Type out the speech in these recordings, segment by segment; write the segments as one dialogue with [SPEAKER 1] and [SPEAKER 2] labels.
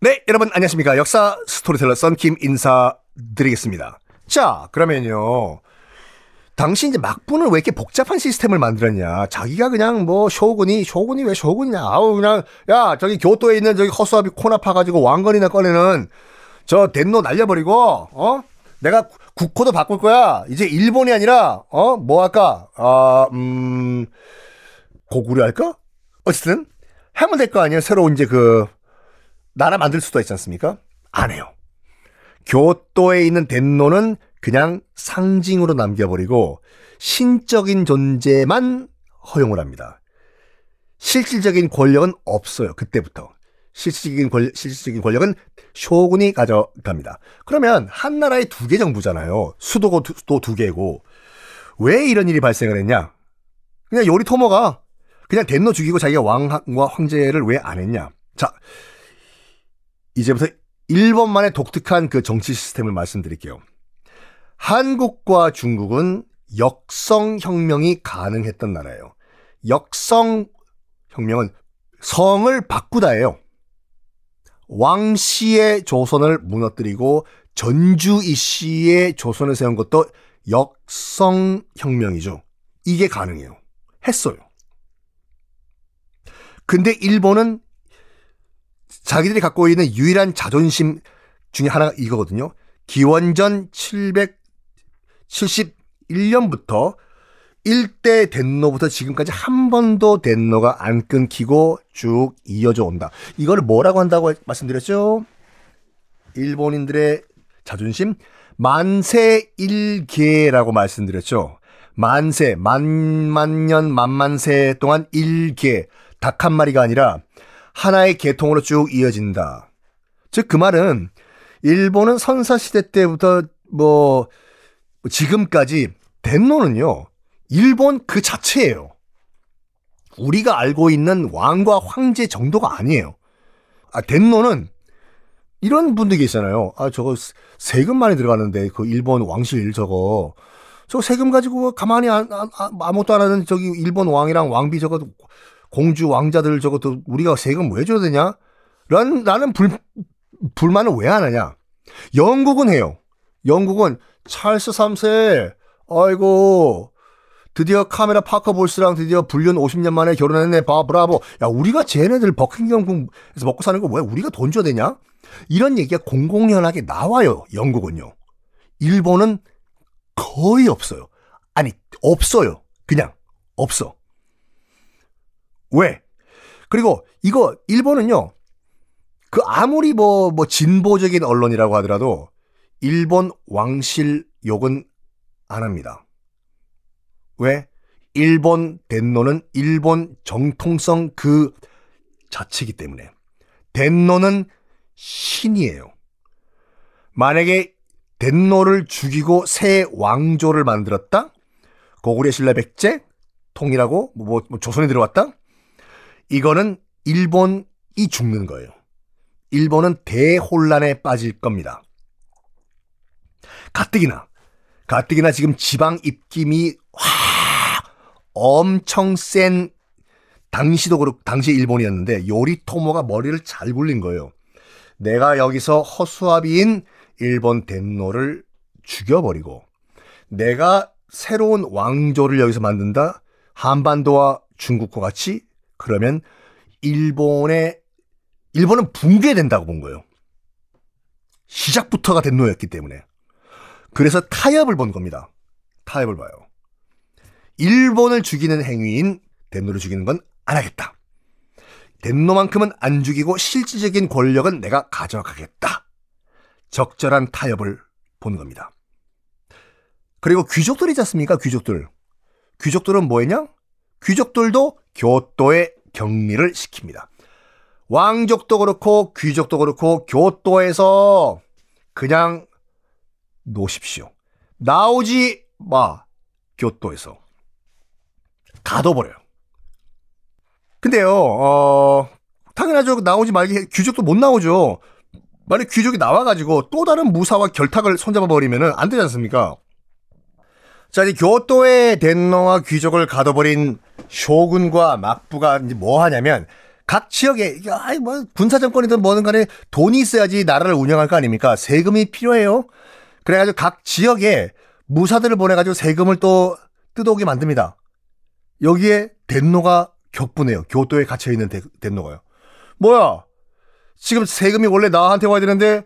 [SPEAKER 1] 네, 여러분 안녕하십니까. 역사 스토리텔러 썬킴 인사드리겠습니다. 자, 그러면요. 당시 이제 막부는 왜 이렇게 복잡한 시스템을 만들었냐. 자기가 그냥 뭐 쇼군이, 쇼군이 왜 쇼군이냐. 아우, 그냥, 야, 저기 교토에 있는 저기 허수아비 코나 파가지고 왕건이나 꺼내는 저 덴노 날려버리고, 어? 내가 국호도 바꿀 거야. 이제 일본이 아니라, 어? 뭐 할까? 아, 음, 고구려 할까? 어쨌든, 하면 될 거 아니에요. 새로 이제 그, 나라 만들 수도 있지 않습니까? 안 해요. 교토에 있는 덴노는 그냥 상징으로 남겨버리고 신적인 존재만 허용을 합니다. 실질적인 권력은 없어요. 그때부터. 실질적인, 권, 실질적인 권력은 쇼군이 가져갑니다. 그러면 한 나라에 두 개 정부잖아요. 수도고 또두 개고. 왜 이런 일이 발생을 했냐? 그냥 요리토모가 그냥 덴노 죽이고 자기가 왕과 황제를 왜 안 했냐? 자, 이제부터 일본만의 독특한 그 정치 시스템을 말씀드릴게요. 한국과 중국은 역성혁명이 가능했던 나라예요. 역성혁명은 성을 바꾸다예요. 왕씨의 조선을 무너뜨리고 전주 이씨의 조선을 세운 것도 역성혁명이죠. 이게 가능해요. 했어요. 근데 일본은 자기들이 갖고 있는 유일한 자존심 중에 하나가 이거거든요. 기원전 771년부터 1대 덴노부터 지금까지 한 번도 덴노가 안 끊기고 쭉 이어져 온다. 이걸 뭐라고 한다고 말씀드렸죠? 일본인들의 자존심? 만세 일계라고 말씀드렸죠. 만세, 만만년, 만만세 동안 일계, 닭 한 마리가 아니라 하나의 계통으로 쭉 이어진다. 즉, 그 말은 일본은 선사 시대 때부터 뭐, 지금까지 덴노는요, 일본 그 자체예요. 우리가 알고 있는 왕과 황제 정도가 아니에요. 아, 덴노는 이런 분들이 계시잖아요. 아, 저거 세금 많이 들어가는데 그 일본 왕실 저거 저 세금 가지고 가만히 아, 아, 아무것도 안 하는 저기 일본 왕이랑 왕비 저거 공주 왕자들 저것도 우리가 세금 왜 줘야 되냐? 라는, 라는 불, 불만을 왜 안 하냐? 영국은 해요. 영국은 찰스 3세, 아이고, 드디어 카메라 파커 볼스랑 드디어 불륜 50년 만에 결혼했네. 바, 브라보. 야, 우리가 쟤네들 버킹엄궁에서 먹고 사는 거왜 우리가 돈 줘야 되냐? 이런 얘기가 공공연하게 나와요. 영국은요. 일본은 거의 없어요. 아니, 없어요. 그냥 없어. 왜? 그리고 이거 일본은요. 그 아무리 뭐, 뭐 진보적인 언론이라고 하더라도 일본 왕실 욕은 안 합니다. 왜? 일본 덴노는 일본 정통성 그 자체이기 때문에. 덴노는 신이에요. 만약에 덴노를 죽이고 새 왕조를 만들었다? 고구려 신라 백제? 통일하고 뭐, 뭐 조선에 들어왔다? 이거는 일본이 죽는 거예요. 일본은 대혼란에 빠질 겁니다. 가뜩이나, 가뜩이나 지금 지방 입김이 와, 엄청 센 당시도 그렇고 당시 일본이었는데 요리토모가 머리를 잘 굴린 거예요. 내가 여기서 허수아비인 일본 덴노를 죽여버리고 내가 새로운 왕조를 여기서 만든다. 한반도와 중국과 같이 그러면 일본의 일본은 붕괴된다고 본 거예요. 시작부터가 덴노였기 때문에. 그래서 타협을 본 겁니다. 타협을 봐요. 일본을 죽이는 행위인 덴노를 죽이는 건 안 하겠다. 덴노만큼은 안 죽이고 실질적인 권력은 내가 가져가겠다. 적절한 타협을 본 겁니다. 그리고 귀족들이지 않습니까? 귀족들. 귀족들은 뭐 했냐? 귀족들도 교토에 격리를 시킵니다. 왕족도 그렇고 귀족도 그렇고 교토에서 그냥 놓으십시오. 나오지 마. 교토에서. 가둬버려요. 근데요, 어, 당연하죠. 나오지 말게 귀족도 못 나오죠. 만약 귀족이 나와가지고 또 다른 무사와 결탁을 손잡아버리면 안 되지 않습니까? 자, 이제 교토의 덴노와 귀족을 가둬버린 쇼군과 막부가 이제 뭐 하냐면 각 지역에 아이 뭐 군사 정권이든 뭐든 간에 돈이 있어야지 나라를 운영할 거 아닙니까? 세금이 필요해요. 그래가지고 각 지역에 무사들을 보내가지고 세금을 또 뜯어오게 만듭니다. 여기에 덴노가 격분해요. 교토에 갇혀 있는 덴노가요. 뭐야? 지금 세금이 원래 나한테 와야 되는데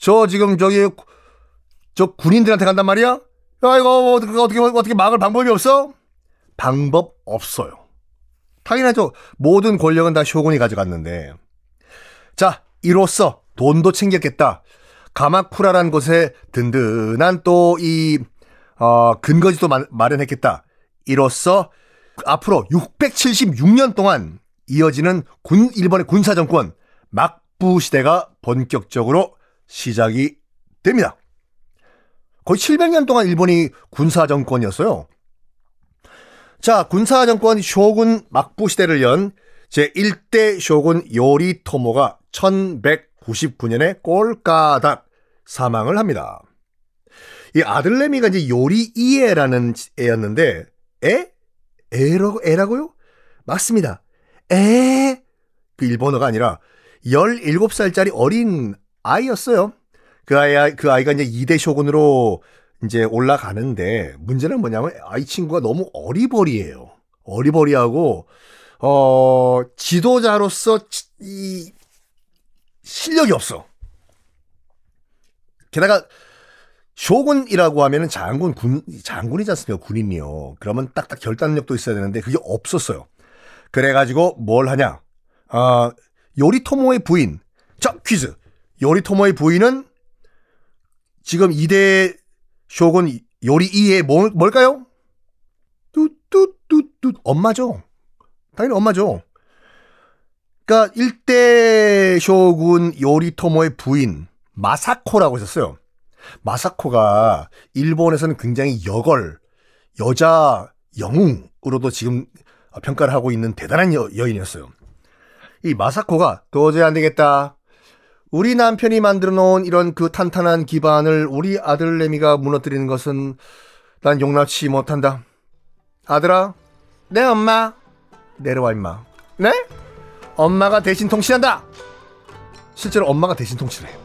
[SPEAKER 1] 저 지금 저기 저 군인들한테 간단 말이야? 야 이거 어떻게 어떻게 어떻게 막을 방법이 없어? 방법 없어요. 당연하죠. 모든 권력은 다 쇼군이 가져갔는데. 자, 이로써 돈도 챙겼겠다. 가마쿠라란 곳에 든든한 또이 어, 근거지도 마, 마련했겠다. 이로써 앞으로 676년 동안 이어지는 군 일본의 군사 정권 막부 시대가 본격적으로 시작이 됩니다. 거의 700년 동안 일본이 군사 정권이었어요. 자, 군사 정권 쇼군 막부 시대를 연 제1대 쇼군 요리 토모가 1199년에 꼴까닥 사망을 합니다. 이 아들내미가 이제 요리 이에라는 애였는데, 에? 에라고, 에라고요? 맞습니다. 에? 그 일본어가 아니라 17살짜리 어린 아이였어요. 그 아이, 그 아이가 이제 2대 쇼군으로 이제 올라가는데 문제는 뭐냐면 아이 친구가 너무 어리버리해요. 어리버리하고 어 지도자로서 이 실력이 없어. 게다가 쇼군이라고 하면은 장군 군 장군이지 않습니까? 군인이요. 그러면 딱딱 결단력도 있어야 되는데 그게 없었어요. 그래 가지고 뭘 하냐? 아 요리토모의 부인. 자 퀴즈. 요리토모의 부인은 지금 2대 쇼군 요리 2의 뭐, 뭘까요? 뚜뚜뚜뚜 엄마죠. 당연히 엄마죠. 그러니까 1대 쇼군 요리토모의 부인 마사코라고 있었어요. 마사코가 일본에서는 굉장히 여걸 여자 영웅으로도 지금 평가를 하고 있는 대단한 여, 여인이었어요. 이 마사코가 도저히 안 되겠다. 우리 남편이 만들어 놓은 이런 그 탄탄한 기반을 우리 아들내미가 무너뜨리는 것은 난 용납치 못한다. 아들아, 내 엄마 내려와 임마. 네? 엄마가 대신 통치한다. 실제로 엄마가 대신 통치를 해요.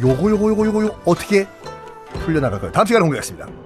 [SPEAKER 1] 요거 요거 요거 요거 요거 어떻게 풀려나갈까요? 다음 시간에 공개하겠습니다.